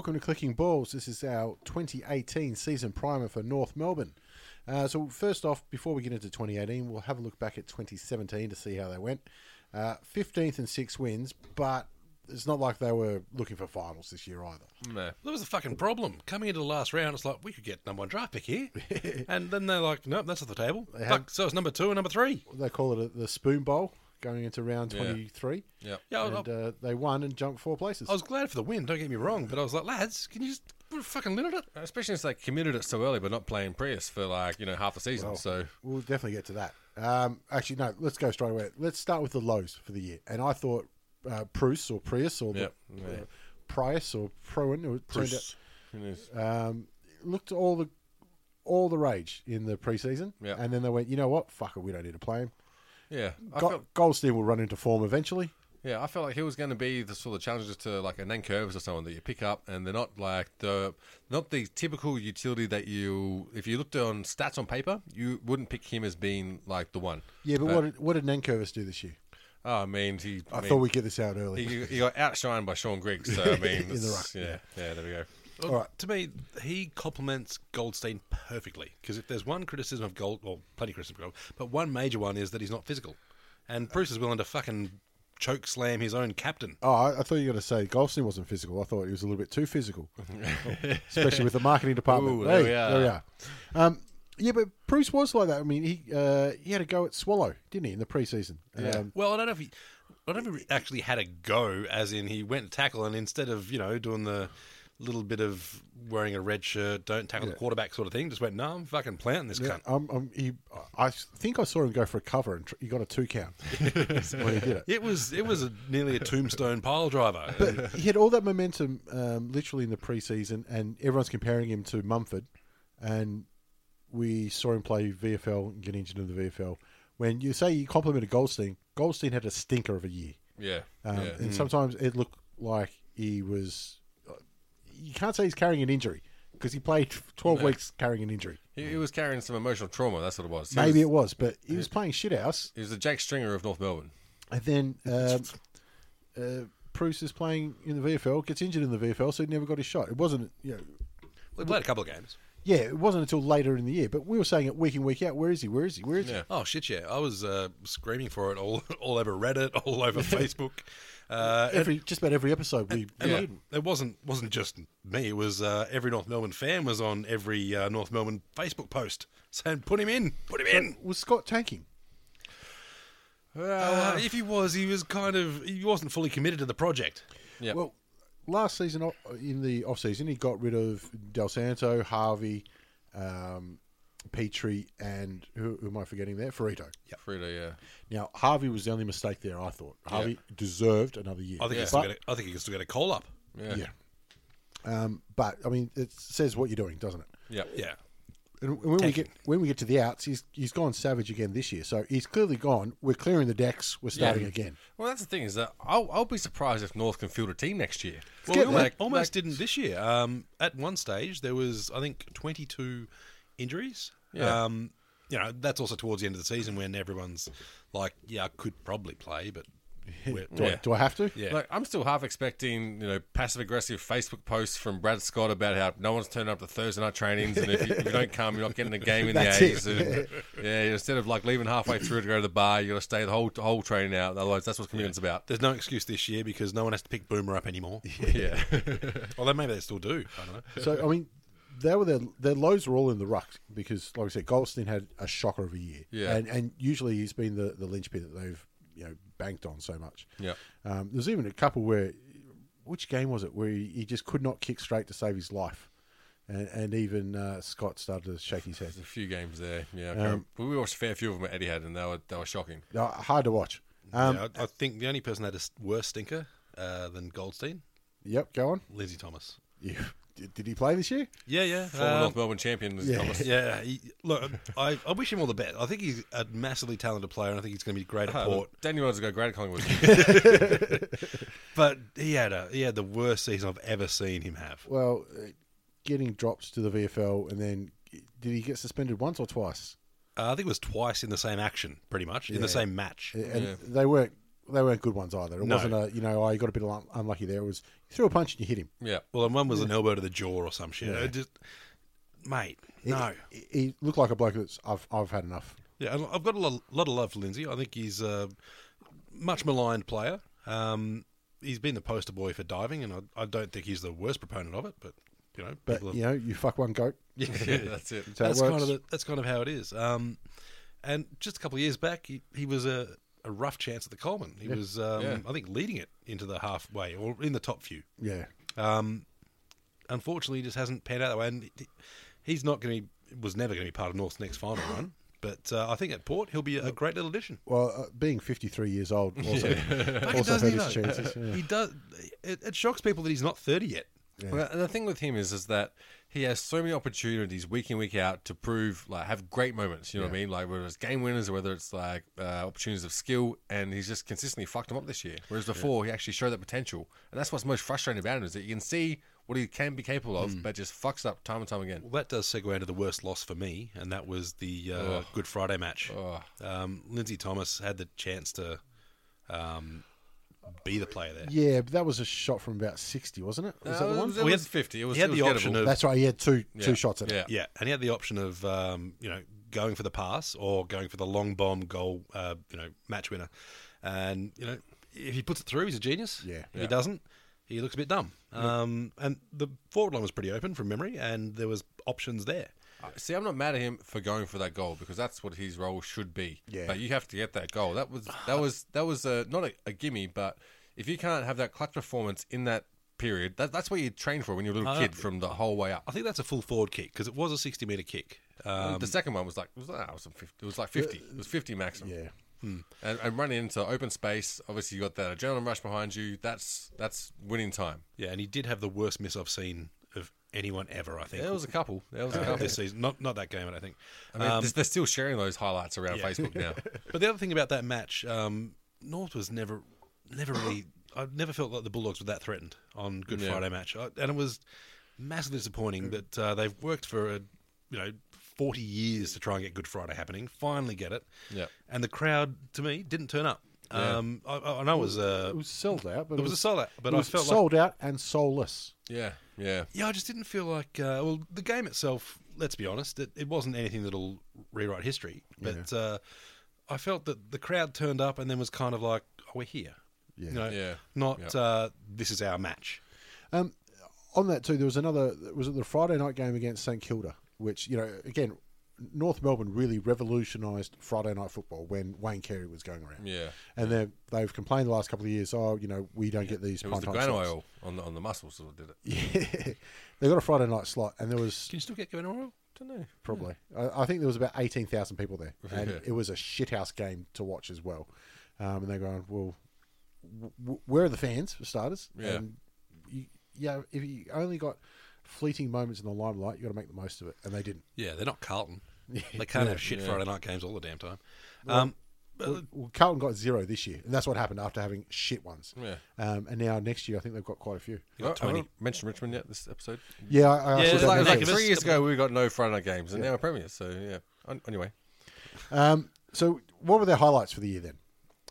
Welcome to Clicking Balls. This is our 2018 season primer for North Melbourne. Uh, so, first off, before we get into 2018, we'll have a look back at 2017 to see how they went. Uh, 15th and six wins, but it's not like they were looking for finals this year either. No. That was a fucking problem. Coming into the last round, it's like, we could get number one draft pick here. and then they're like, nope, that's off the table. They Fuck, have- so it's number two and number three. They call it a, the Spoon Bowl going into round 23. Yeah. Yeah, And uh, they won and jumped four places. I was glad for the win, don't get me wrong, but I was like, lads, can you just fucking on it? Especially since they committed it so early, but not playing Prius for like you know half the season. Well, so we'll definitely get to that. Um, actually, no, let's go straight away. Let's start with the lows for the year. And I thought uh, Bruce or Prius or the, Yep. uh, Prius or Proen, it turned Bruce. who knows? out, um, looked all the all the rage in the preseason. Yeah. And then they went, you know what? Fuck it, we don't need to play him. yeah, Go- felt, Goldstein will run into form eventually. Yeah, I felt like he was going to be the sort of challenges to like a Nankervis or someone that you pick up, and they're not like the not the typical utility that you if you looked on stats on paper, you wouldn't pick him as being like the one. Yeah, but uh, what did, what did Nankervis do this year? Oh, I mean, he. I, mean, thought we'd get this out early. He, he got outshined by Sean Griggs, so I mean, In the ruck, yeah, yeah, there we go. Well, All right. To me, he complements Goldstein perfectly. Because if there's one criticism of Gold, well, plenty of criticism of Gold, but one major one is that he's not physical. And Bruce is willing to fucking choke slam his own captain. Oh, I, I thought you were going to say Goldstein wasn't physical. I thought he was a little bit too physical, especially with the marketing department. Ooh, there hey, we are. there we are. Um, yeah, but Bruce was like that. I mean, he uh, he had a go at Swallow, didn't he, in the preseason? Um, Well, I don't know if he, I don't know if he actually had a go, as in he went tackle, and instead of you know doing the little bit of wearing a red shirt, don't tackle the quarterback sort of thing, just went, no, I'm fucking planting this yeah, cunt. um, um, he, I think I saw him go for a cover and tr- he got a two count when he did it. It was it was a, nearly a tombstone pile driver. But he had all that momentum, um, literally in the preseason, and everyone's comparing him to Mumford, and we saw him play VFL and get injured in the VFL. When you say you complimented Goldstein, Goldstein had a stinker of a year. Yeah, Um, yeah. And sometimes it looked like he was. You can't say he's carrying an injury because he played 12 weeks carrying an injury. He, he was carrying some emotional trauma. That's what it was. He Maybe was, it was, but he was playing shit house. He was the Jack Stringer of North Melbourne. And then um, uh, Bruce is playing in the VFL, gets injured in the VFL, so he never got his shot. It wasn't, you know, we played a couple of games. yeah, it wasn't until later in the year. But we were saying it week in, week out. Where is he? Where is he? Where is Yeah. Oh shit! Yeah, I was uh, screaming for it all all over Reddit, all over Facebook. Uh, he? Every just about every episode we. and we look, it wasn't wasn't just me. It was uh, every North Melbourne fan was on every uh, North Melbourne Facebook post saying, "Put him in, put him in." was Scott tanking? Uh, if he was, he was kind of he wasn't fully committed to the project. Yeah. Well, last season in the off season, he got rid of Dal Santo, Harvey, um, Petrie, and who, who am I forgetting there? Firrito. Frida, yeah. Now Harvey was the only mistake there. I thought Harvey deserved another year. I think Yeah. he still But- get a, I think he can still get a call up. Yeah. yeah. Um, but I mean, it says what you're doing, doesn't it? Yeah. Yeah, And when we get when we get to the outs, he's he's gone savage again this year. So he's clearly gone. We're clearing the decks. We're starting again. Well, that's the thing is that I'll, I'll be surprised if North can field a team next year. Well, get we that. almost, almost didn't this year. Um, at one stage, there was I think 22 injuries. Yeah. Um, you know, that's also towards the end of the season when everyone's like, "Yeah, I could probably play, but we're, Do, I, do I have to? yeah, Like I'm still half expecting, you know, passive aggressive Facebook posts from Brad Scott about how no one's turning up to Thursday night trainings, and if you, if you don't come, you're not getting a game in the That's A's. it. And, yeah, instead of like leaving halfway through to go to the bar, you got to stay the whole whole training out. Otherwise, that's what commitment's about. There's no excuse this year because no one has to pick Boomer up anymore. Yeah, Although maybe they still do. I don't know. So I mean, they were their their lows were all in the ruck because, like I said, Goldstein had a shocker of a year. Yeah. and and usually he's been the the linchpin that they've you know banked on so much. Yeah. Um, there's even a couple where, which game was it where he, he just could not kick straight to save his life, and, and even uh, Scott started to shake his head. There's a few games there. Yeah, Um, but we watched a fair few of them at Etihad, and they were they were shocking. Uh, hard to watch. Um, yeah, I, I think the only person that had a s- worse stinker uh, than Goldstein, Yep, go on. Lindsay Thomas. You, did, did he play this year? Yeah, yeah. Former um, North Melbourne champion, yeah. Thomas. Yeah, he, look, I, I wish him all the best. I think he's a massively talented player, and I think he's going to be great at Uh, Port. Daniel wants to go great at Collingwood. But he had a he had the worst season I've ever seen him have. Well, uh, getting dropped to the VFL, and then did he get suspended once or twice? Uh, I think it was twice in the same action, pretty much in Yeah. the same match. And Yeah. they weren't they weren't good ones either. It No. wasn't a you know oh you got a bit un- unlucky there. It was you threw a punch and you hit him. yeah, Well, and one was an elbow to the jaw or some shit. Yeah. It just, mate, He- no. he, he looked like a bloke that's I've I've had enough. Yeah, and I've got a lot, lot of love for Lindsay. I think he's a much maligned player. Um, he's been the poster boy for diving, and I, I don't think he's the worst proponent of it. But you know, But people have- you know you fuck one goat. yeah, that's it. That's how that's kind works. of the, that's kind of how it is. Um, and just a couple of years back, he, he was a, a rough chance at the Coleman. He was, um, Yeah. I think, leading it into the halfway or in the top few. yeah. Um, unfortunately, he just hasn't panned out that way, and he's not going to. Be was never going to be part of North's next final run. But uh, I think at Port he'll be a, a great little addition. Well, uh, being 53 years old also, Fucking also hurt his chances. yeah. He does. It, it shocks people that he's not thirty yet. Well, the thing with him is, is that he has so many opportunities week in week out to prove, like, have great moments. You know what I mean? Like whether it's game winners or whether it's like uh, opportunities of skill, and he's just consistently fucked them up this year. Whereas before, he actually showed that potential, and that's what's most frustrating about him is that you can see what he can be capable of, but just fucks up time and time again. Well, that does segue into the worst loss for me, and that was the uh, Good Friday match. Oh. Um, Lindsay Thomas had the chance to um, be the player there. Yeah, but that was a shot from about 60, wasn't it? Was that the Uh, one? It was, Well, he had- fifty. It was. he had it was the option gettable. of- That's right. He had two Yeah. two shots at it. Yeah. Yeah, and he had the option of um, you know going for the pass or going for the long bomb goal, uh, you know, match winner. And you know, if he puts it through, he's a genius. Yeah. If Yeah. he doesn't, he looks a bit dumb. Um, and the forward line was pretty open from memory, and there was options there. Uh, See, I'm not mad at him for going for that goal because that's what his role should be. Yeah. But you have to get that goal. That was that was that was a, not a, a gimme, but if you can't have that clutch performance in that period, that, that's what you train for when you're a little Uh, kid from the whole way up. I think that's a full forward kick because it was a sixty meter kick. Um, the second one was like it was, ah, it was, 50, it was like 50. It was 50 maximum. Yeah. And, and running into open space, obviously you got that adrenaline rush behind you. That's that's winning time. yeah, and he did have the worst miss I've seen of anyone ever. I think There was a couple. There was a uh, couple. this season. Not not that game, I don't think. I mean, Um, they're- still sharing those highlights around Yeah. Facebook now. But the other thing about that match, um, North was never, never really. I never felt like the Bulldogs were that threatened on Good Yeah. Friday match, I, and it was massively disappointing that uh, they've worked for a, you know, forty years to try and get Good Friday happening. Finally, get it. Yeah. And the crowd, to me, didn't turn up. Yeah. Um, I, I know it was uh, It was sold out, but it was a sold out, but it I was felt like sold out and soulless. Yeah, yeah. yeah, I just didn't feel like. Uh, well, the game itself, let's be honest, it, it wasn't anything that'll rewrite history. But uh, I felt that the crowd turned up and then was kind of like, "Oh, we're here." Yeah. You know, Yeah. Not Yeah. Uh, this is our match. Um, on that too, there was another. Was it the Friday night game against St Kilda, which you know again, North Melbourne really revolutionised Friday night football when Wayne Carey was going around. Yeah. And they've they've complained the last couple of years. Oh, you know, we don't get these. It was the slots." oil on the on the muscles that did it. Yeah, they got a Friday night slot, and there was Can you still get going on? don't know. probably I, I think there was about eighteen thousand people there, and Yeah. it was a shithouse game to watch as well. Um, and they're going, well, w- w- where are the fans for starters? Yeah. And you, yeah, if you only got fleeting moments in the limelight, you got to make the most of it, and they didn't. Yeah, they're not Carlton. They can't have shit yeah. Friday night games all the damn time. Um, Well, well, Carlton got zero this year, and that's what happened after having shit ones. Yeah. Um, and now next year, I think they've got quite a few. you got I- I 20. mentioned Richmond yet this episode. Yeah, I, I Yeah, saw It was that like, it was like three years ago we got no Friday night games, and now we're Premier. So yeah. An- Anyway, Um, so, what were their highlights for the year then?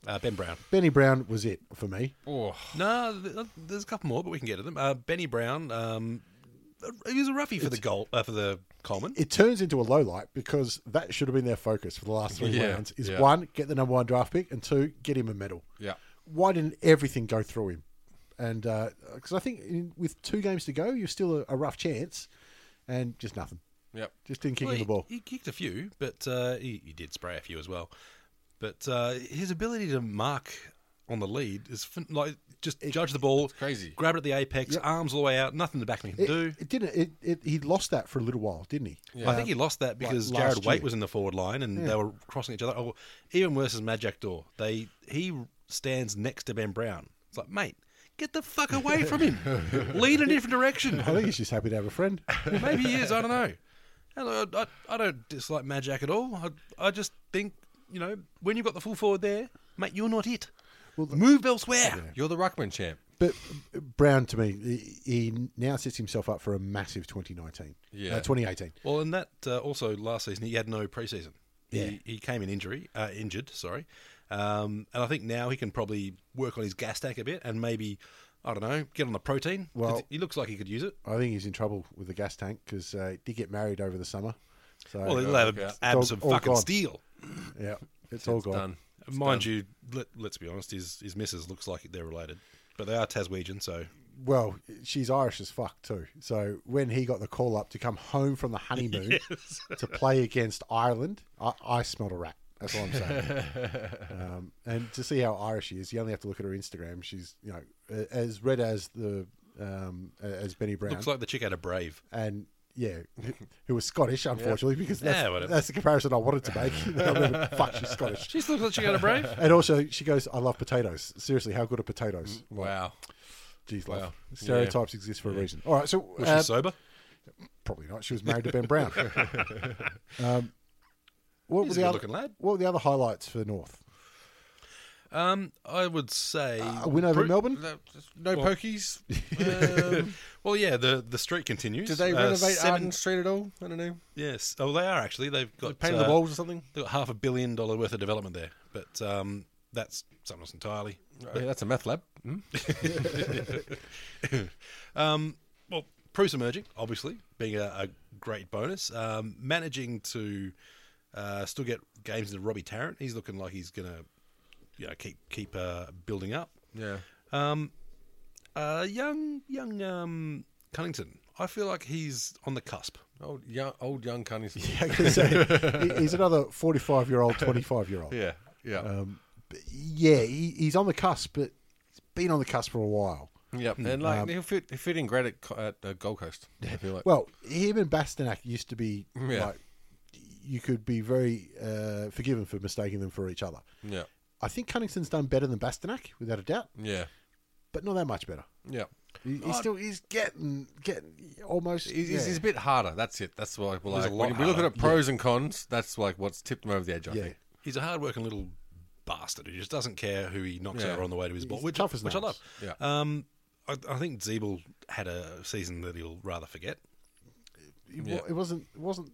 Uh, ben Brown. Benny Brown was it for me. oh, No, there's a couple more, but we can get to them. Uh, Benny Brown. Um, he was a roughie for the goal uh, for the Coleman. It turns into a low light because that should have been their focus for the last three Yeah, rounds. Is yeah. one, get the number one draft pick, and two, get him a medal. yeah. Why didn't everything go through him? And because I think in, with two games to go, you're still a, a rough chance. and just nothing. Yep. Just didn't kick Well, in the ball. He, he kicked a few, but uh, he, he did spray a few as well. But uh, his ability to mark on the lead is fin- like just judge the ball, crazy. grab it at the apex, arms all the way out, nothing the backman can It, do. it didn't. It, it he lost that for a little while, didn't he? I think he lost that because Jarrad last Waite year. was in the forward line and they were crossing each other. Or even worse is Jack Daw. They he stands next to Ben Brown. It's like, mate, get the fuck away from him. Lead in a different direction. I think he's just happy to have a friend. Maybe he is. I don't know. I, I, I don't dislike Jack at all. I, I just think you know when you've got the full forward there, mate, you're not it. Move elsewhere. You're the ruckman champ. But Brown, to me, he, he now sets himself up for a massive 2019. Yeah. Uh, 2018. Well, and that uh, also last season he had no preseason. He, he came in injury, uh, injured. Sorry, um, and I think now he can probably work on his gas tank a bit and maybe I don't know get on the protein. Well- he looks like he could use it. I think he's in trouble with the gas tank because uh, he did get married over the summer. So Well, he'll have look out. abs It's of all- all fucking gone. steel. yeah, it's all gone. Done. Mind you, let, let's be honest, his his missus looks like they're related, but they are Taswegian, so Well, she's Irish as fuck too. So when he got the call up to come home from the honeymoon to play against Ireland, I, I smelled a rat. That's all I'm saying. um, and to see how Irish she is, you only have to look at her Instagram. She's you know as red as the um, as Benny Brown, looks like the chick out of Brave. and yeah, who was Scottish, unfortunately, because that's, Yeah, that's the comparison I wanted to make. Remember, fuck, she's Scottish. She looks like chick out of Brave. And also, she goes, "I love potatoes. Seriously, how good are potatoes?" Like, Wow. Geez, love. Wow. Stereotypes exist for a reason. All right, so Was uh, she sober? probably not. She was married to Ben Brown. um, what He's were a the other? lad. What were the other highlights for North? Um, I would say A win over Bru- Melbourne. No pokies. Um, Well, yeah, the the streak continues. did they Uh, renovate seven- Arden Street at all? I don't know. Yes. Oh, they are actually. They've got Painted uh, the walls or something? They've got half a billion dollar worth of development there, but um, that's something else entirely. Oh, yeah, that's a meth lab. Hmm? Um, well, Bruce emerging, obviously, being a, a great bonus. Um, managing to uh, still get games into Robbie Tarrant. He's looking like he's going to you know, keep keep uh, building up. Yeah. Um, uh, young young um, Cunnington. I feel like he's on the cusp. Old young, old young Cunningham. I was gonna say, he's another forty-five-year-old, twenty-five-year-old. Yeah. Yeah. Um, yeah, he, he's on the cusp, but he's been on the cusp for a while. yep. And like he'll fit, he'll fit in great at, Co- at uh, Gold Coast. I feel like. Well, him and Bastinac used to be Yeah. like you could be very uh, forgiven for mistaking them for each other. yeah. I think Cunnington's done better than Bastinac, without a doubt, Yeah. but not that much better. Yeah. He, he's still he's getting getting almost. He's, yeah. he's a bit harder. That's it. That's like, well, He's like when we look at harder. it pros and cons. That's like what's tipped him over the edge. I Yeah. think. He's a hard-working little bastard who just doesn't care who he knocks Yeah. out on the way to his ball, He's which, tough as which I love. Yeah. Um, I, I think Ziebell had a season that he'll rather forget. It, wa- Yeah. it wasn't it wasn't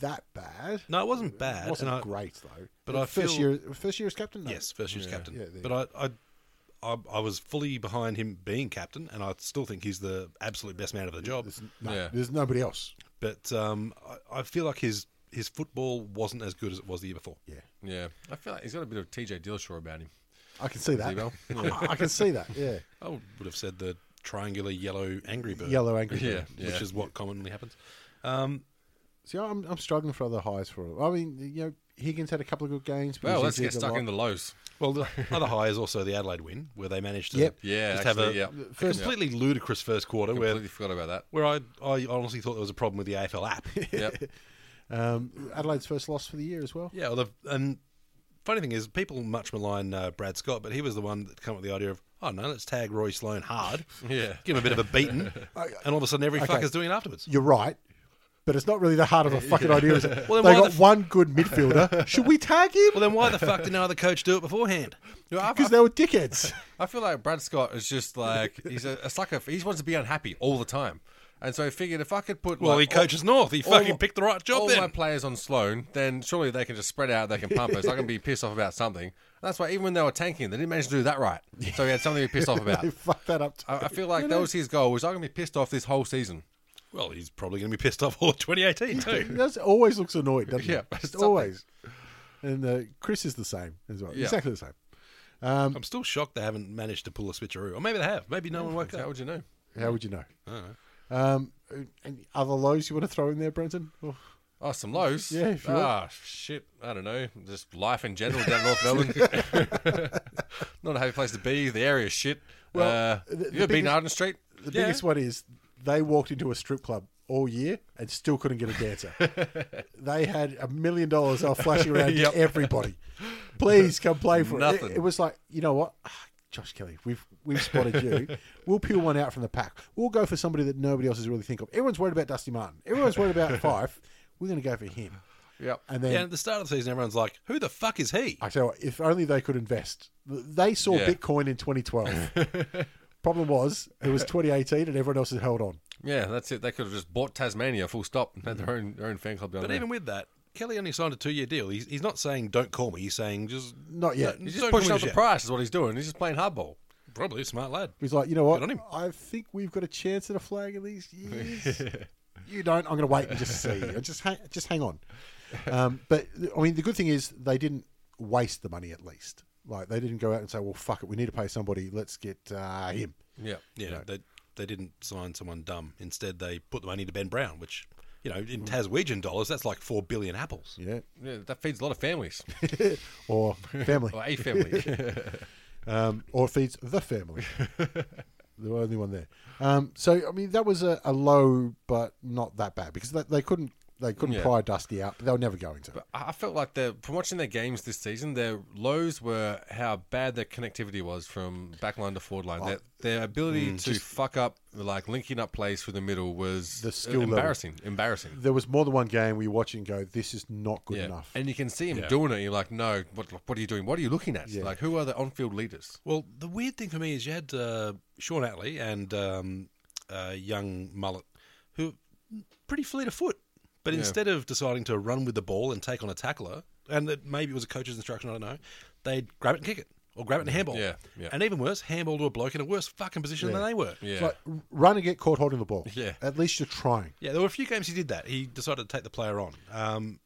that bad. No, it wasn't bad. It wasn't and I- great though. but I first feel- year first year as captain. No. Yes, first year Yeah. captain. Yeah, but I, I, I, I was fully behind him being captain, and I still think he's the absolute best man of the job. There's, no, Yeah. there's nobody else. But um, I, I feel like his his football wasn't as good as it was the year before. Yeah, Yeah. I feel like he's got a bit of TJ Dillashaw about him. I can see that. Zeebo? I can see that. Yeah, I would have said the triangular yellow angry bird, yellow angry. bird, Yeah. Bird. which is what commonly happens. Um, See, I'm I'm struggling for other highs for. I mean, you know, Higgins had a couple of good games. but Well, he's let's get stuck in the lows. well, the other high is also the Adelaide win, where they managed to Yep. Yeah, just actually, have a, yeah. a First- completely ludicrous first quarter where Completely forgot about that. where I, I honestly thought there was a problem with the AFL app. Yep. Um, Adelaide's first loss for the year as well. Yeah, well, and funny thing is, people much malign uh, Brad Scott, but he was the one that came up with the idea of, oh no, let's tag Rory Sloane hard, Yeah. give him a bit of a beating, and all of a sudden every Okay. fucker's doing it afterwards. You're right, but it's not really that hard of a fucking idea. Is it? Well, then they why got the f- one good midfielder. Should we tag him? Well, then why the fuck did no other coach do it beforehand? You know, I, Because they were dickheads. I feel like Brad Scott is just like he's a, a sucker. For, he just wants to be unhappy all the time, and so he figured if I could put Well, like, he coaches North. He fucking my- picked the right job all then. my players on Sloane, then surely they can just spread out. They can pump us. I can be pissed off about something. That's why even when they were tanking, they didn't manage to do that right. So he had something to be pissed off about. they fucked that up. I, I feel like that was his goal. Was I going to be pissed off this whole season? Well, he's probably going to be pissed off all of 2018 too. He does, always looks annoyed, doesn't Yeah, he? Just something. always. And uh, Chris is the same as well. Yeah. Exactly the same. Um, I'm still shocked they haven't managed to pull a switcheroo, or maybe they have. Maybe no one woke How would you know? How would you know? Um, any other lows you want to throw in there, Brenton? Oh, Oh, some lows. Yeah, if you want. ah, shit. I don't know. Just life in general down North Melbourne. Not a happy place to be. The area's shit. Well, uh, the- you the ever been to biggest- Arden Street? The Yeah. biggest one is they walked into a strip club all year and still couldn't get a dancer. they had a million dollars they were flashing around Yep. to everybody. Please come play for it. Nothing. it. It was like, you know what? Ah, Josh Kelly, we've we've spotted you. We'll peel one out from the pack. We'll go for somebody that nobody else is really think of. Everyone's worried about Dusty Martin. Everyone's worried about Fyfe. We're going to go for him. Yep. And then Yeah, at the start of the season, everyone's like, "Who the fuck is he?" I tell you what, if only they could invest. They saw Yeah. Bitcoin in 2012. Problem was, it was 2018 and everyone else had held on. Yeah, that's it. They could have just bought Tasmania full stop and had their own their own fan club down But there. even with that, Kelly only signed a two-year deal. He's, he's not saying don't call me. He's saying just Not yet. He's don't just call pushing me up the yet. price is what he's doing. He's just playing hardball. Probably a smart lad. He's like, you know what? Good on him. I think we've got a chance at a flag in these years. you don't. I'm going to wait and just see. Just hang, just hang on. Um, but I mean, the good thing is they didn't waste the money. At least, like they didn't go out and say, "Well, fuck it, we need to pay somebody. Let's get uh, him." Yeah. Yeah, they they didn't sign someone dumb. Instead, they put the money to Ben Brown, which you know in Taswegian dollars that's like four billion apples. Yeah, Yeah, that feeds a lot of families. or family, or a family. um, or it feeds the family. the only one there. Um, so I mean, that was a, a low, but not that bad because they, they couldn't they couldn't Yeah. pry Dusty out. But they were never going to. But I I felt like the from watching their games this season, their lows were how bad their connectivity was from backline to forward line. Their, their ability to fuck up, like linking up plays through the middle, was The skill level. embarrassing. Embarrassing. there was more than one game where you watch it and go, "This is not good yeah. enough." And you can see him Yeah. doing it. You're like, no, what, what are you doing? What are you looking at? Yeah. Like, who are the on-field leaders? Well, the weird thing for me is you had uh, Shaun Atley and um, uh, young Mullet, who pretty fleet of foot, but Yeah. instead of deciding to run with the ball and take on a tackler, and that maybe it was a coach's instruction, I don't know, they'd grab it and kick it. Or grab it and handball. Yeah, yeah. And even worse, handball to a bloke in a worse fucking position than they were. Yeah. It's like run and get caught holding the ball. Yeah. At least you're trying. Yeah, there were a few games he did that. He decided to take the player on. Um,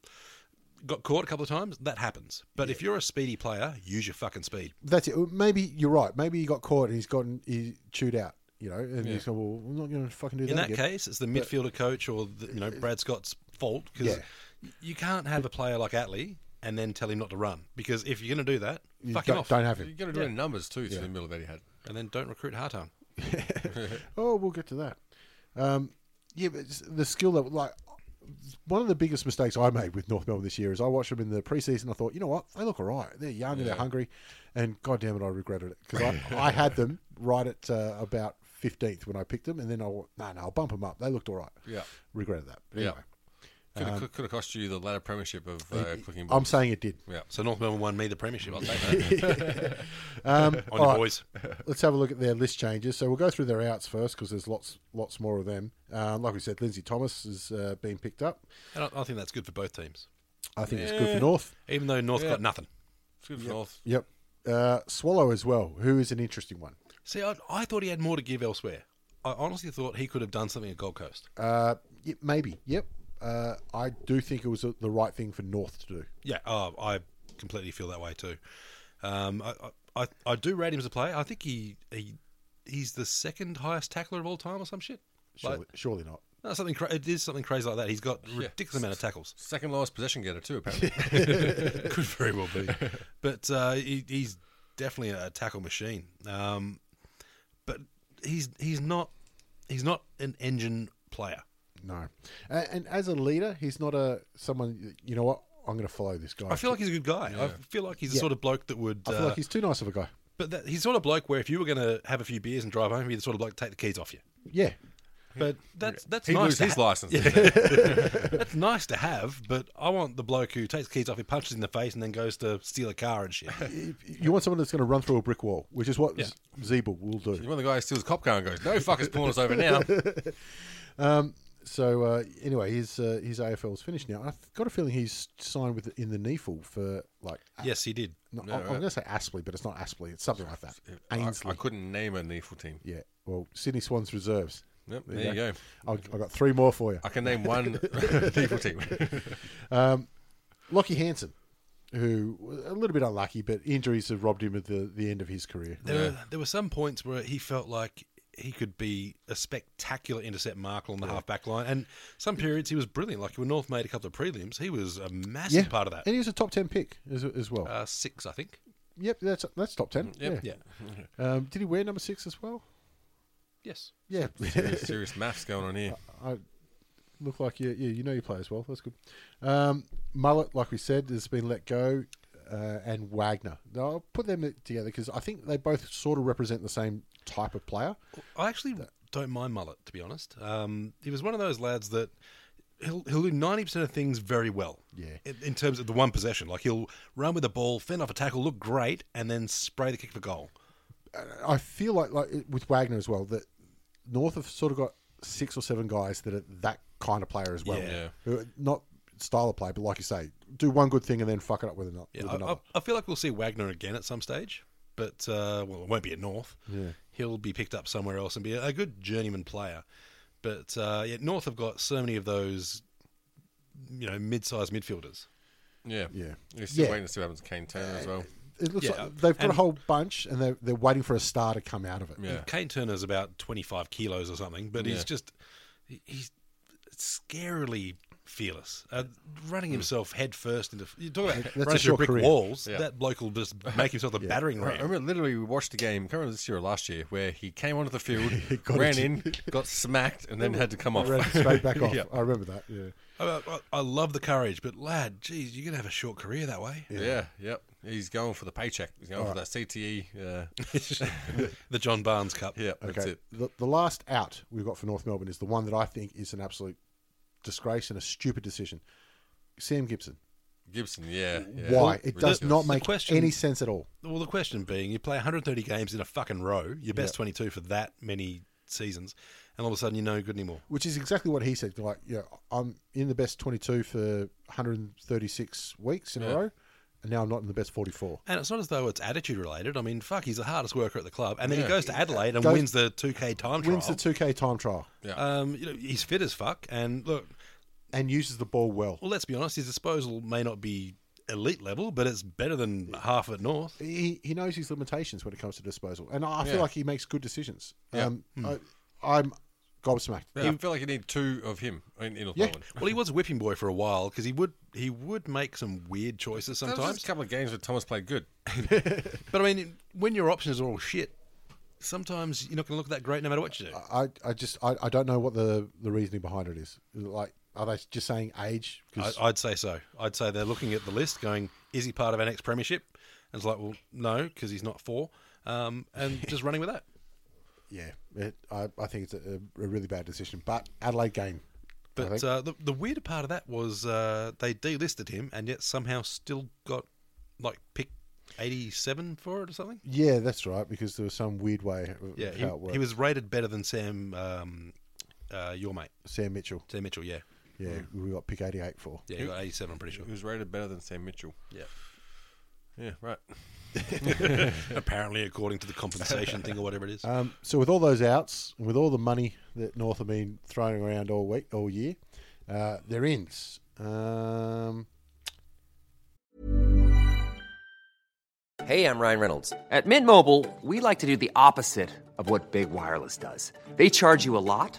got caught a couple of times. That happens. But if you're a speedy player, use your fucking speed. That's it. Maybe you're right. Maybe he got caught and he's gotten he chewed out. You know, and he's going, "Well, I'm not going to fucking do In that." In that again. case, it's the midfielder coach or the, you know Brad Scott's fault because Yeah. you can't have a player like Atley and then tell him not to run because if you're going to do that, You fuck him don't, off don't have him. You're going to do it in numbers too, through the middle of had, and then don't recruit Hartung. Oh, we'll get to that. Um, yeah, but the skill level, like one of the biggest mistakes I made with North Melbourne this year is I watched them in the preseason. I thought, you know what, they look all right. They're young and they're hungry, and god damn it, I regretted it because I, I had them right at uh, about fifteenth when I picked them, and then I went, no, no, I'll bump them up. They looked all right. Yeah. regretted that. But Yeah. anyway, Could have, could have cost you the ladder premiership of uh, clicking I'm saying it did. yeah. So North Melbourne won me the premiership. I'll take that Um, on your right. boys. Let's have a look at their list changes. So we'll go through their outs first because there's lots, lots more of them. Um, like we said, Lindsay Thomas has uh, been picked up. And I, I think that's good for both teams, I think it's good for North. even though North Yeah. got nothing. It's good for North. Yep. Uh, Swallow as well, who is an interesting one. See, I, I thought he had more to give elsewhere. I honestly thought he could have done something at Gold Coast. Uh, yeah, maybe. Yep. Uh, I do think it was the right thing for North to do. Yeah, oh, I completely feel that way too. Um, I, I, I do rate him as a player. I think he, he he's the second highest tackler of all time or some shit. Surely, Like, surely not. no, something cra- it is something crazy like that. He's got ridiculous amount of tackles. Second lowest possession getter too, apparently. Could very well be, but uh, he, he's definitely a tackle machine. Um, but he's he's not he's not an engine player. No. And, and as a leader, he's not a someone. You know what? I'm going to follow this guy. I feel like he's a good guy. I feel like he's the Yeah. sort of bloke that would. I feel uh, like he's too nice of a guy. But that, he's sort of bloke where if you were going to have a few beers and drive home, he'd the sort of bloke to take the keys off you. Yeah. But that's that's He'd nice. lose to his ha- license. That's nice to have, but I want the bloke who takes the keys off, he punches in the face, and then goes to steal a car and shit. You want someone that's going to run through a brick wall, which is what Yeah. Ziebell will do. You want the guy who steals a cop car and goes, "No fuckers pulling us over now." So uh, anyway, his uh, his AFL is finished now. I've got a feeling he's signed with in the NEAFL for like. yes, he did. No, I'm going to say Aspley, but it's not Aspley. It's something like that. I, Ainsley. I couldn't name a NEAFL team. Yeah. Well, Sydney Swans reserves. Yep, there you go. I've, I've got three more for you. I can name one NEAFL team. Lachie Hansen, who was a little bit unlucky, but injuries have robbed him at the, the end of his career. There, were, there were some points where he felt like he could be a spectacular intercept marker on the half back line. And some periods he was brilliant. Like when North made a couple of prelims, he was a massive part of that. And he was a top 10 pick as, as well. Uh, six, I think. yep, that's that's top 10. Yep. Yeah. Yeah. Um, did he wear number six as well? Yes. Yeah. serious, serious maths going on here. I look like you, yeah, you know your players well. That's good. Um, Mullet, like we said, has been let go, uh, and Wagner. Now, I'll put them together because I think they both sort of represent the same type of player. I actually don't mind Mullet, to be honest. Um, he was one of those lads that he'll he'll do ninety percent of things very well. Yeah. In, in terms of the one possession, like he'll run with the ball, fend off a tackle, look great, and then spray the kick for goal. I feel like, like with Wagner as well, that North have sort of got six or seven guys that are that kind of player as well. Yeah. Who not style of play, but like you say, do one good thing and then fuck it up with another. Yeah, with I, another. I, I feel like we'll see Wagner again at some stage, but uh, well, it won't be at North. Yeah. He'll be picked up somewhere else and be a, a good journeyman player. But uh, yeah, North have got so many of those, you know, mid-sized midfielders. Yeah. Yeah. You're still Yeah. waiting to see what happens to Kayne Turner as well. It looks Yeah, like they've got a whole bunch and they're, they're waiting for a star to come out of it. Yeah. Kayne Turner's about 25 kilos or something, but Yeah. he's just he's scarily fearless, uh, running himself head first into. You talk about That's a running through brick career. walls. Yeah. That bloke will just make himself a battering ram. I ram. remember literally we watched the game, I can't remember this year or last year, where he came onto the field, got ran it. in, got smacked, and then had to come off. Ran straight back off. Yeah. I remember that. Yeah. I, I, I love the courage, but lad, geez, you're gonna have a short career that way. Yeah. yep. He's going for the paycheck. He's going for that CTE. Uh, the John Barnes Cup. yeah, that's Okay. it. The, the last out we've got for North Melbourne is the one that I think is an absolute disgrace and a stupid decision. Sam Gibson. Gibson, yeah. yeah. Why? It does Ridiculous. not make question- any sense at all. Well, the question being, you play 130 games in a fucking row, your best 22 for that many seasons, and all of a sudden you're no good anymore. Which is exactly what he said. Like, yeah, I'm in the best 22 for 136 weeks in Yeah. a row, and now I'm not in the best 44. And it's not as though it's attitude related. I mean, fuck, he's the hardest worker at the club, and then Yeah. he goes to Adelaide and Goes- wins the 2K time trial. Wins the 2K time trial Yeah. Um, you know, he's fit as fuck, and look, and uses the ball well. well, let's be honest, his disposal may not be elite level, but it's better than half at North. He, he knows his limitations when it comes to disposal, and I feel Yeah. like he makes good decisions. Yeah. Um, I, I'm gobsmacked. Yeah, I feel like you need two of him in, in North Yeah. Well, he was a whipping boy for a while because he would he would make some weird choices There was sometimes. just a couple of games where Thomas played good. But I mean, when your options are all shit, sometimes you're not going to look that great no matter what you do. I, I just I, I don't know what the, the reasoning behind it is. Like, are they just saying age? 'Cause- I, I'd say so. I'd say they're looking at the list, going, "Is he part of our next premiership?" And it's like, well, no, because he's not four, um, and just running with that. Yeah, it, I, I think it's a, a really bad decision. But Adelaide game. But uh, the the weirder part of that was uh, they delisted him, and yet somehow still got like pick eighty seven for it or something. yeah, that's right. Because there was some weird way Yeah, how he, it worked. he was rated better than Sam, um, uh, your mate, Sam Mitchell. Sam Mitchell. Yeah, Yeah, we got pick 88 for. yeah, he got eighty seven. I'm pretty sure. He was rated better than Sam Mitchell. Yeah. Yeah, right. Apparently, according to the compensation thing or whatever it is. Um, so with all those outs and with all the money that North have been throwing around all week, all year, uh, they're ins. Um, Hey, I'm Ryan Reynolds. At Mint Mobile, we like to do the opposite of what Big Wireless does. They charge you a lot,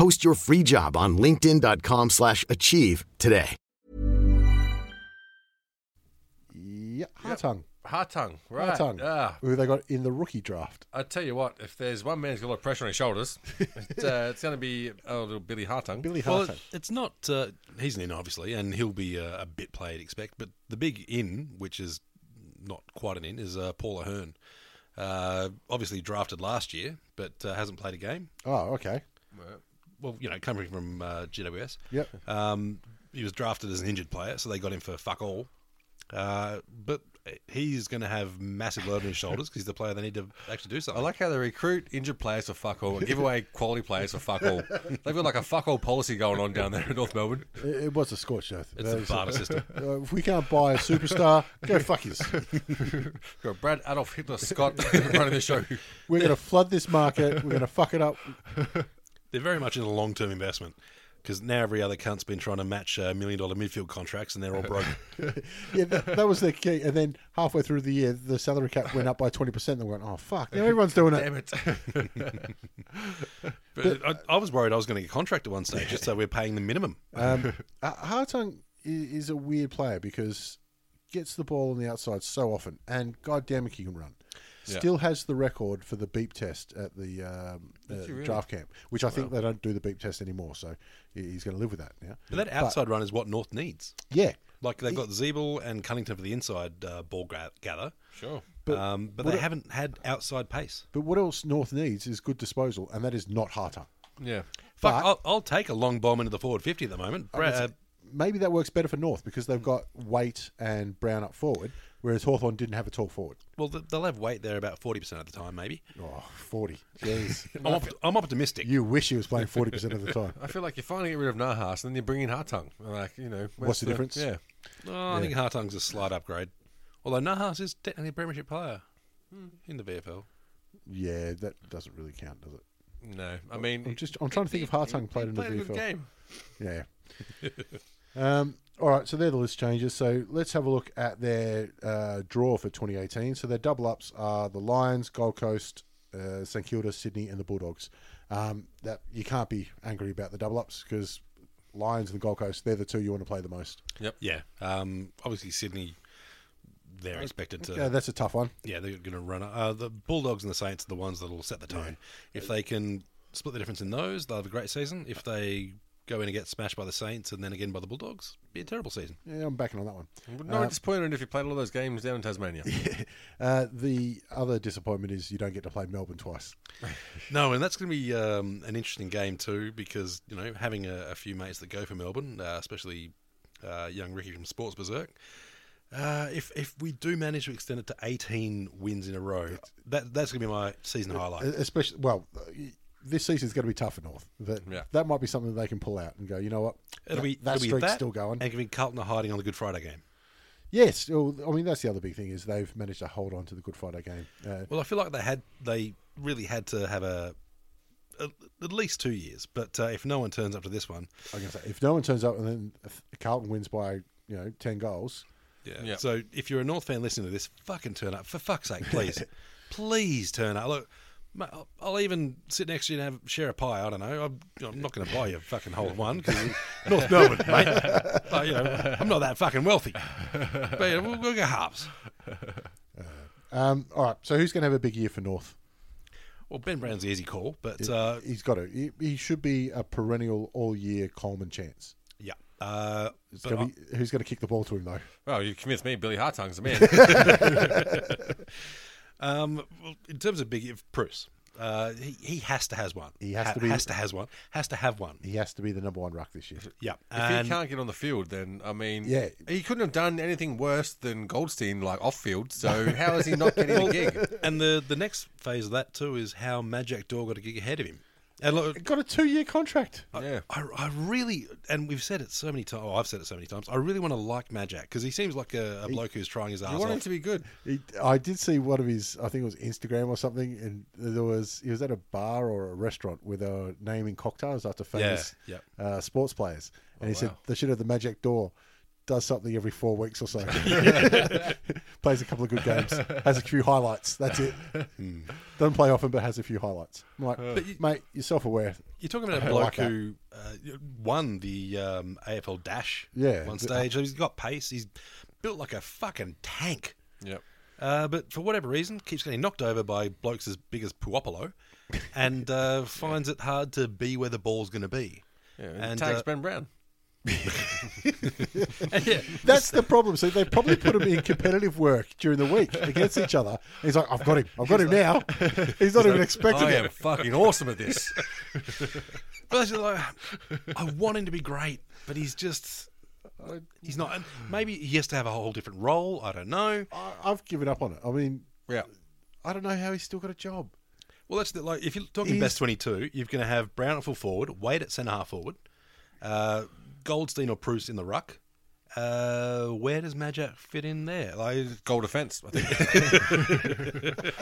Post your free job on linkedin.com/achieve slash achieve today. yeah, Hartung. Hartung, right. Hartung. Ah, Who they got in the rookie draft. I tell you what, if there's one man who's got a lot of pressure on his shoulders, it's, uh, it's going to be oh, little Billy Hartung. Billy Well, Hartung. it- it's not. Uh, he's an in, obviously, and he'll be a, a bit play, I'd expect. But the big in, which is not quite an in, is uh, Paul Ahern. Uh, obviously drafted last year, but uh, hasn't played a game. Oh, okay. Well, you know, coming from uh, GWS. Yep. Um, he was drafted as an injured player, so they got him for fuck all. Uh, but he's going to have massive load on his shoulders because he's the player they need to actually do something. I like how they recruit injured players for fuck all and give away quality players for fuck all. They've got like a fuck all policy going on down there in North Melbourne. It, it was a scorched earth. It's the That is- barter system. Uh, if we can't buy a superstar, go fuck yous. Got Brad Adolf Hitler Scott running the show. We're going to flood this market. We're going to fuck it up. They're very much in a long term investment because now every other cunt's been trying to match uh, million dollar midfield contracts and they're all broken. Yeah, that, that was the key. And then halfway through the year, the salary cap went up by 20%. They went, oh, fuck. Now everyone's doing it. Damn it. but I, I was worried I was going to get a contract at one stage just so we're paying the minimum. Um, uh, Hartung is a weird player because gets the ball on the outside so often, and god damn it, he can run. Yeah. Still has the record for the beep test at the um, uh, really? draft camp, which I think they don't do the beep test anymore. So he's going to live with that. Yeah, But that outside run is what North needs. yeah. Like they've got Ziebell and Cunnington for the inside uh, ball gra- gather, Sure. But um, but they a- haven't had outside pace. But what else North needs is good disposal, and that is not Hartung. Yeah. Fuck, But- I'll, I'll take a long bomb into the forward 50 at the moment. Brad, uh, Maybe that works better for North because they've got Waite and Brown up forward, whereas Hawthorn didn't have a tall forward. well, they'll have Waite there about 40% of the time, maybe. Oh, 40. Jeez. I'm, op- I'm optimistic. you wish he was playing 40% of the time. I feel like you're finally get rid of Nahas and then you bring in Hartung. Like, you know. What's the difference? Yeah. Oh, I think Hartung's a slight upgrade. Although Nahas is technically a premiership player in the VFL. Yeah, that doesn't really count, does it? No. I mean, I'm just I'm trying to think if Hartung played in the played a good VFL. game. Yeah. um, all right, so they're the list changes. So let's have a look at their uh, draw for 2018. So their double ups are the Lions, Gold Coast, uh, St Kilda, Sydney, and the Bulldogs. Um, that you can't be angry about the double ups because Lions and the Gold Coast they're the two you want to play the most. Yep. Yeah. Um, obviously, Sydney, they're expected to. Yeah, that's a tough one. Yeah, they're going to run. Uh, the Bulldogs and the Saints are the ones that will set the tone. If they can split the difference in those, they'll have a great season. If they go in and get smashed by the Saints and then again by the Bulldogs, be a terrible season. Yeah, I'm backing on that one. No not be disappointed if you played all those games down in Tasmania. Uh, the other disappointment is you don't get to play Melbourne twice. No, and that's going to be um, an interesting game too, because you know having a, a few mates that go for Melbourne, uh, especially uh, young Ricky from Sports Berserk. Uh, if if we do manage to extend it to 18 wins in a row, that that's going to be my season highlight. Especially, well, uh, this season's going to be tough for North. That Yeah. that might be something they can pull out and go. You know what? It'll that, be that it'll be streak's that, still going. and it'll be Carlton are hiding on the Good Friday game. Yes, well, I mean that's the other big thing is they've managed to hold on to the Good Friday game. Uh, Well, I feel like they had they really had to have a, a at least two years. But uh, if no one turns up to this one, I'm gonna say if no one turns up and then Carlton wins by you know ten goals, yeah. Yeah. So if you're a North fan listening to this, fucking turn up for fuck's sake, please, please turn up. Look. Mate, I'll- I'll even sit next to you and have, share a pie. I don't know. I'm, I'm not going to buy you a fucking whole one because North Melbourne, mate. Like, you know, I'm not that fucking wealthy. But yeah, we'll, we'll go halves. um, all right. So who's going to have a big year for North? Well, Ben Brown's the easy call, but uh, He's got to. He, he should be a perennial all year Coleman chance. yeah. Uh, It's but gonna be, who's going to kick the ball to him though? well, you convinced me Billy Hartung's the man. Um, well, in terms of big, if Bruce, uh, he, he has to has one. He has Ha- to be- has to has one. Has to have one. He has to be the number one ruck this year. Yeah, If and he can't get on the field, then I mean, Yeah. he couldn't have done anything worse than Goldstein, like off field. So how is he not getting a gig? and the the next phase of that too is how Majak Daw got a gig ahead of him. And look, Got a two year contract. Yeah, I, I really, and we've said it so many times. Oh, I've said it so many times. I really want to like Majak because he seems like a, a bloke who's trying his ass you want him to be good. He, I did see one of his, I think it was Instagram or something, and there was he was at a bar or a restaurant with a naming cocktails after famous Yeah, Uh, sports players, and he said wow. they should have the Magic Door. Does something every four weeks or so. Plays a couple of good games. Has a few highlights. That's it. Doesn't play often, but has a few highlights. I'm like, mate, you're self aware. You're talking about a I bloke like that. who uh, won the um, AFL Dash Yeah. one stage. He's got pace. He's built like a fucking tank. Yep. Uh, but for whatever reason, keeps getting knocked over by blokes as big as Puopolo, and uh, finds it hard to be where the ball's going to be. Yeah, and And, tags uh, Ben Brown. That's the problem. So they probably put him in competitive work during the week against each other. He's like, I've got him. I've got him now. He's not even expecting I it. am fucking awesome at this. But that's like, I want him to be great, but he's just. He's not. and Maybe he has to have a whole different role. I don't know. I, I've given up on it. I mean, yeah. I don't know how he's still got a job. Well, that's the, like if you're talking He's- best twenty-two, you're going to have Brown at full forward, Wade at centre half forward, uh, Goldstein or Bruce in the ruck. Uh, where does Majak fit in there? Like, Goal defence, I think.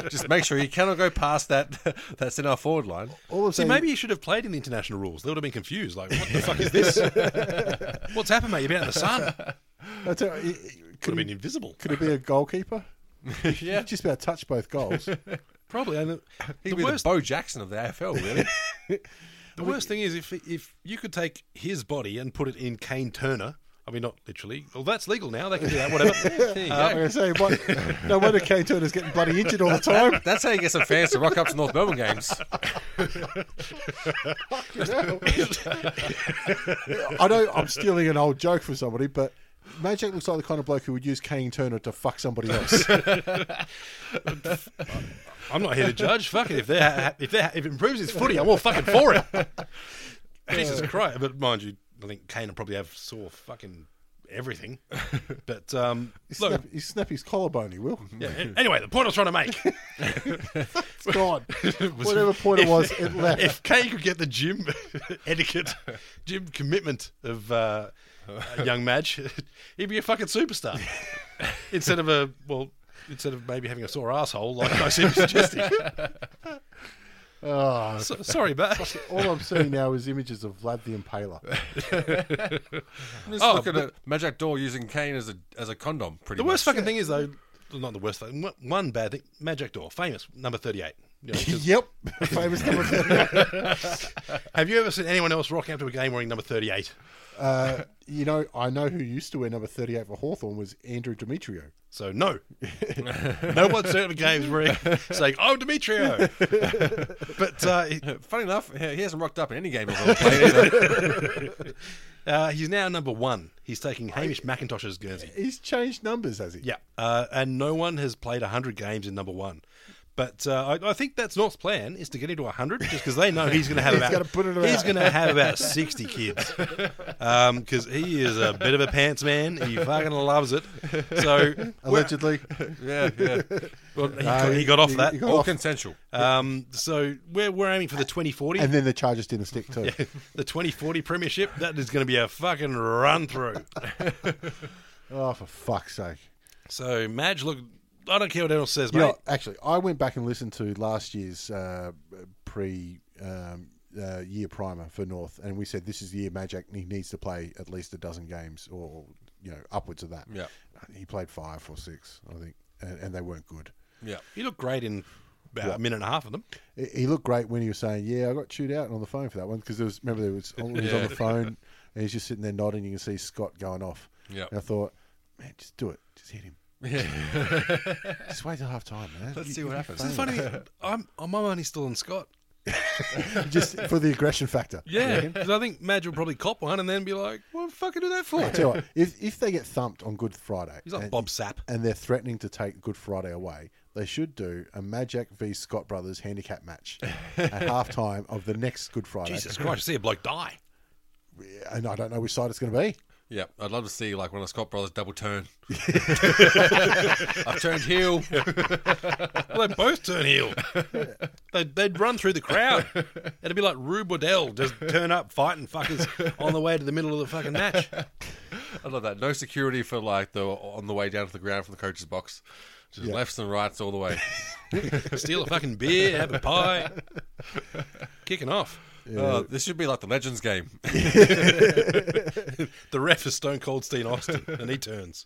Just make sure you cannot go past that that centre forward line. All I'm see, saying, maybe he should have played in the international rules. They would have been confused. Like, what the fuck is this? What's happened, mate? You've been out in the sun. I tell it- it- Could could, have been he, invisible. could he be a goalkeeper? yeah. Just about touch both goals. Probably. And the, He'd the be worst, the Bo Jackson of the AFL, really. The worst thing is if if you could take his body and put it in Kayne Turner. I mean, not literally. Well, that's legal now. They can do that. Whatever. I'm going to say, what, no wonder Kayne Turner's getting bloody injured all the time. That's how you get some fans to rock up to North Melbourne games. I know I'm stealing an old joke from somebody, but Majak looks like the kind of bloke who would use Kayne Turner to fuck somebody else. I'm not here to judge. Fuck it. If they are if they if it improves his footy, I'm all fucking for it. Jesus Christ! But mind you, I think Kayne will probably have sore fucking everything. But um, He look, snap, he snap his collarbone, he will. yeah, anyway, the point I was trying to make. It's gone. Whatever point it was, it left. if Kayne could get the gym etiquette, gym commitment of uh, a young Madge, he'd be a fucking superstar. instead of a well, instead of maybe having a sore asshole like I seem suggesting. Oh, So, sorry, but all I'm seeing now is images of Vlad the Impaler. Just Oh, look at but- it. Majak Daw using Kayne as a as a condom. Pretty the worst much. fucking thing is though, well, not the worst thing. one- One bad thing: Majak Daw, famous number thirty-eight. You know, 'cause yep. Famous number 38. have you ever seen anyone else rocking up to a game wearing number thirty-eight? Uh, you know, I know who used to wear number 38 for Hawthorn was Andrew Demetriou. So no, no one's at the games wearing saying, "Oh, Demetriou." but uh, Funny enough, he he hasn't rocked up in any game he's ever played. Uh, he's now number one. He's taking Hamish McIntosh's Guernsey. He's changed numbers, has he? Yeah, uh, and no one has played hundred games in number one. But uh, I, I think that's North's plan is to get into hundred, just because they know he's going to have He's about put it he's going to have about sixty kids, because he is a bit of a pants man. He fucking loves it. So Allegedly. yeah, yeah. well, he, Uh, got, he got off he- that. he got All off. consensual. Um, so we're we're aiming for the twenty forty. And then the charges didn't stick too. the 2040 premiership, that is going to be a fucking run through. Oh, for fuck's sake. So, Madge, look, I don't care what anyone says, mate. actually, I went back and listened to last year's uh, pre um, uh, year primer for North, and we said this is the year Majak he needs to play at least a dozen games, or you know, upwards of that. Yeah. he played five or six, I think, and, and they weren't good. Yeah. You look great in about a minute and a half of them. He- He looked great when he was saying, "Yeah, I got chewed out on the phone for that one," because there was remember there was he was on the phone and he's just sitting there nodding. You can see Scott going off. Yeah. I thought, man, just do it, just hit him. Just wait till half time, man. Let's You- see what happens. It's fine. funny, I'm, I'm only still on Scott. just for the aggression factor. Yeah, because I think Madge will probably cop one and then be like, what the fuck do that for? I tell you what, if if they get thumped on Good Friday, He's like and- Bob Sapp. and they're threatening to take Good Friday away, they should do a Majak v Scott Brothers handicap match at halftime of the next Good Friday. Jesus Christ, see a bloke die. And I don't know which side it's going to be. Yeah, I'd love to see like one of the Scott brothers double turn. I've turned heel. Well, they both turn heel. They'd, they'd run through the crowd. It'd be like Rube Waddell just turn up fighting fuckers on the way to the middle of the fucking match. I love that. No security for like the on the way down to the ground from the coach's box. Just lefts and rights all the way. Steal a fucking beer, have a pie. Kicking off. Uh, this should be like the Legends game. The ref is Stone Cold Steve Austin, and he turns.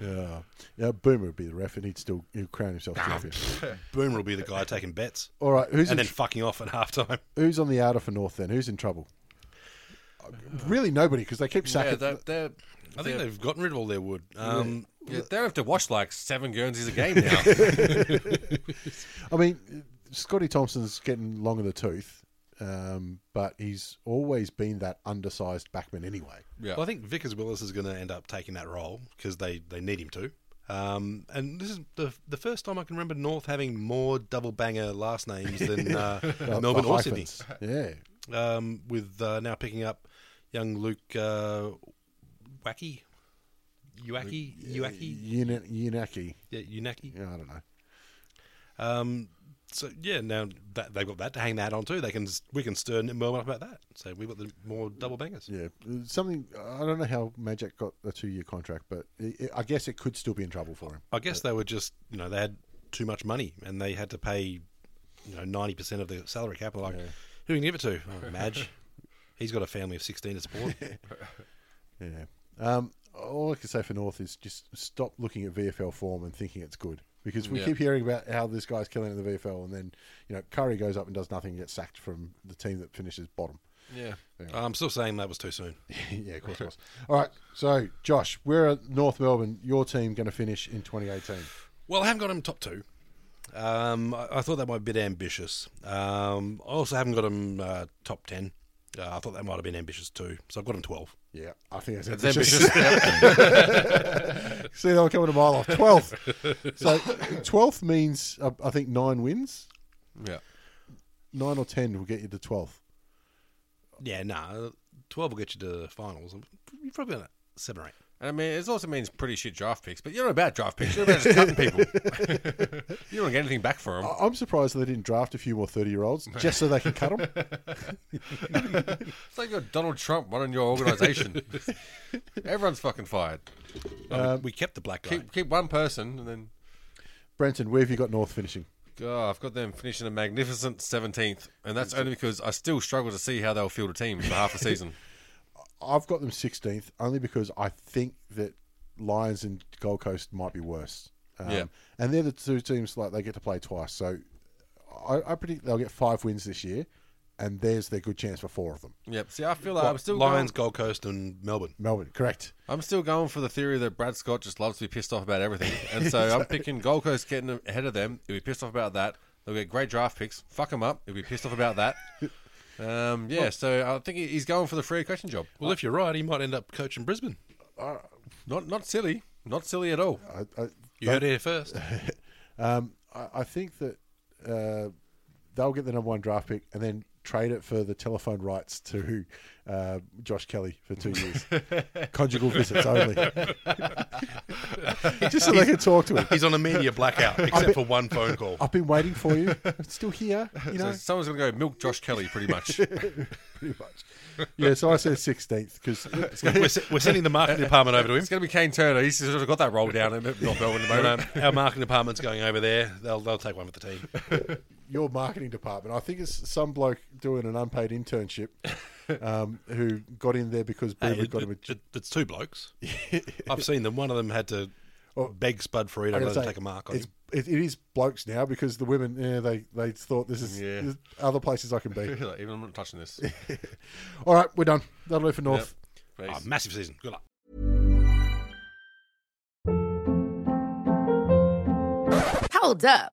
Yeah, yeah. Boomer would be the ref, and he'd still he'd crown himself champion. Boomer will be the guy taking bets All right, who's and in, then fucking off at halftime. who's on the outer for North then? Who's in trouble? Really, nobody because they keep yeah, sacking. they're, they're, I think they've gotten rid of all their wood. Um, yeah, they don't have to watch like seven Guernseys a game now. I mean, Scotty Thompson's getting long in the tooth. Um, but he's always been that undersized backman anyway. Yeah. Well, I think Vickers Willis is going to end up taking that role because they, they need him to. Um, and this is the the first time I can remember North having more double banger last names than uh, Melbourne or Sydney. Yeah. Um, with uh, now picking up young Luke uh, Wacky, Uaki, Uaki, Uni- Uniacke. yeah, Uniacke. Yeah, I don't know. Um, so yeah, now that they've got that to hang that on too, they can we can stir Melbourne up about that. So we've got the more double bangers. Yeah, something I don't know how Magic got a two-year contract, but it, it- I guess it could still be in trouble for him. I guess they were just you know they had too much money and they had to pay you know ninety percent of the salary cap. Like who can you give it to? Oh, Madge. He's got a family of sixteen to support. Yeah. Um, all I can say for North is just stop looking at VFL form and thinking it's good. Because we Yeah. keep hearing about how this guy's killing in the VFL, and then you know Curry goes up and does nothing, and gets sacked from the team that finishes bottom. Yeah. I'm still saying that was too soon. yeah, of course it was. All right, so Josh, where are North Melbourne, your team, going to finish in 2018? Well, I haven't got them top two. Um, I, I thought that might be a bit ambitious. Um, I also haven't got them uh, top ten. Uh, I thought that might have been ambitious too. So I've got him 12. Yeah, I think that's, that's ambitious. ambitious. See, they were coming a mile off. 12th. So 12th means, uh, I think, nine wins. Yeah. Nine or 10 will get you to 12th. Yeah, no. Nah, 12 will get you to finals. You're probably on a 7 or 8. I mean, it also means pretty shit draft picks, but you're not about draft picks. You're about just cutting people. you don't get anything back for them. I'm surprised they didn't draft a few more 30 year olds just so they can cut them. It's like you're Donald Trump running your organization. Everyone's fucking fired. Oh, we- kept the black guy. Keep keep one person, and then Brenton, where have you got North finishing? oh, I've got them finishing a magnificent 17th, and that's only because I still struggle to see how they'll field a team for half the season. I've got them 16th only because I think that Lions and Gold Coast might be worse. Um, Yeah. And they're the two teams like they get to play twice. So I, I predict they'll get five wins this year, and there's their good chance for four of them. Yep. See, I feel like I'm still Lions, going, Gold Coast, and Melbourne. Melbourne, correct. I'm still going for the theory that Brad Scott just loves to be pissed off about everything, and so I'm picking Gold Coast getting ahead of them. He'll be pissed off about that. They'll get great draft picks. Fuck them up. He'll be pissed off about that. Um, yeah, so I think he's going for the free question job. Well, if you're right, he might end up coaching Brisbane. Not not silly, not silly at all. I, I, You heard it here first. Um, I, I think that uh, they'll get the number one draft pick and then trade it for the telephone rights to uh, Josh Kelly for two years. Conjugal visits only. Just so they can talk to him. He's on a media blackout, except for one phone call. I've been waiting for you. It's still here, you So someone's going to go milk Josh Kelly pretty much. pretty much. Yeah, so I said 16th because We're, we're sending the marketing department over to him. It's going to be Kayne Turner. He's sort of got that roll down in North Melbourne at the moment. our marketing department's going over there. They'll they'll take one for the team. Your marketing department, I think it's some bloke doing an unpaid internship um, who got in there because Hey, Boomer it- got him a it- it- it's two blokes. I've seen them. One of them had to beg Spud for it I to gotta let him say, take a mark on it's, him. it, it is blokes now because the women, yeah, they, they thought this is Yeah. other places I can be. Even I'm not touching this. All right, we're done. That'll do for North. Peace. Oh, massive season. Good luck. Hold up.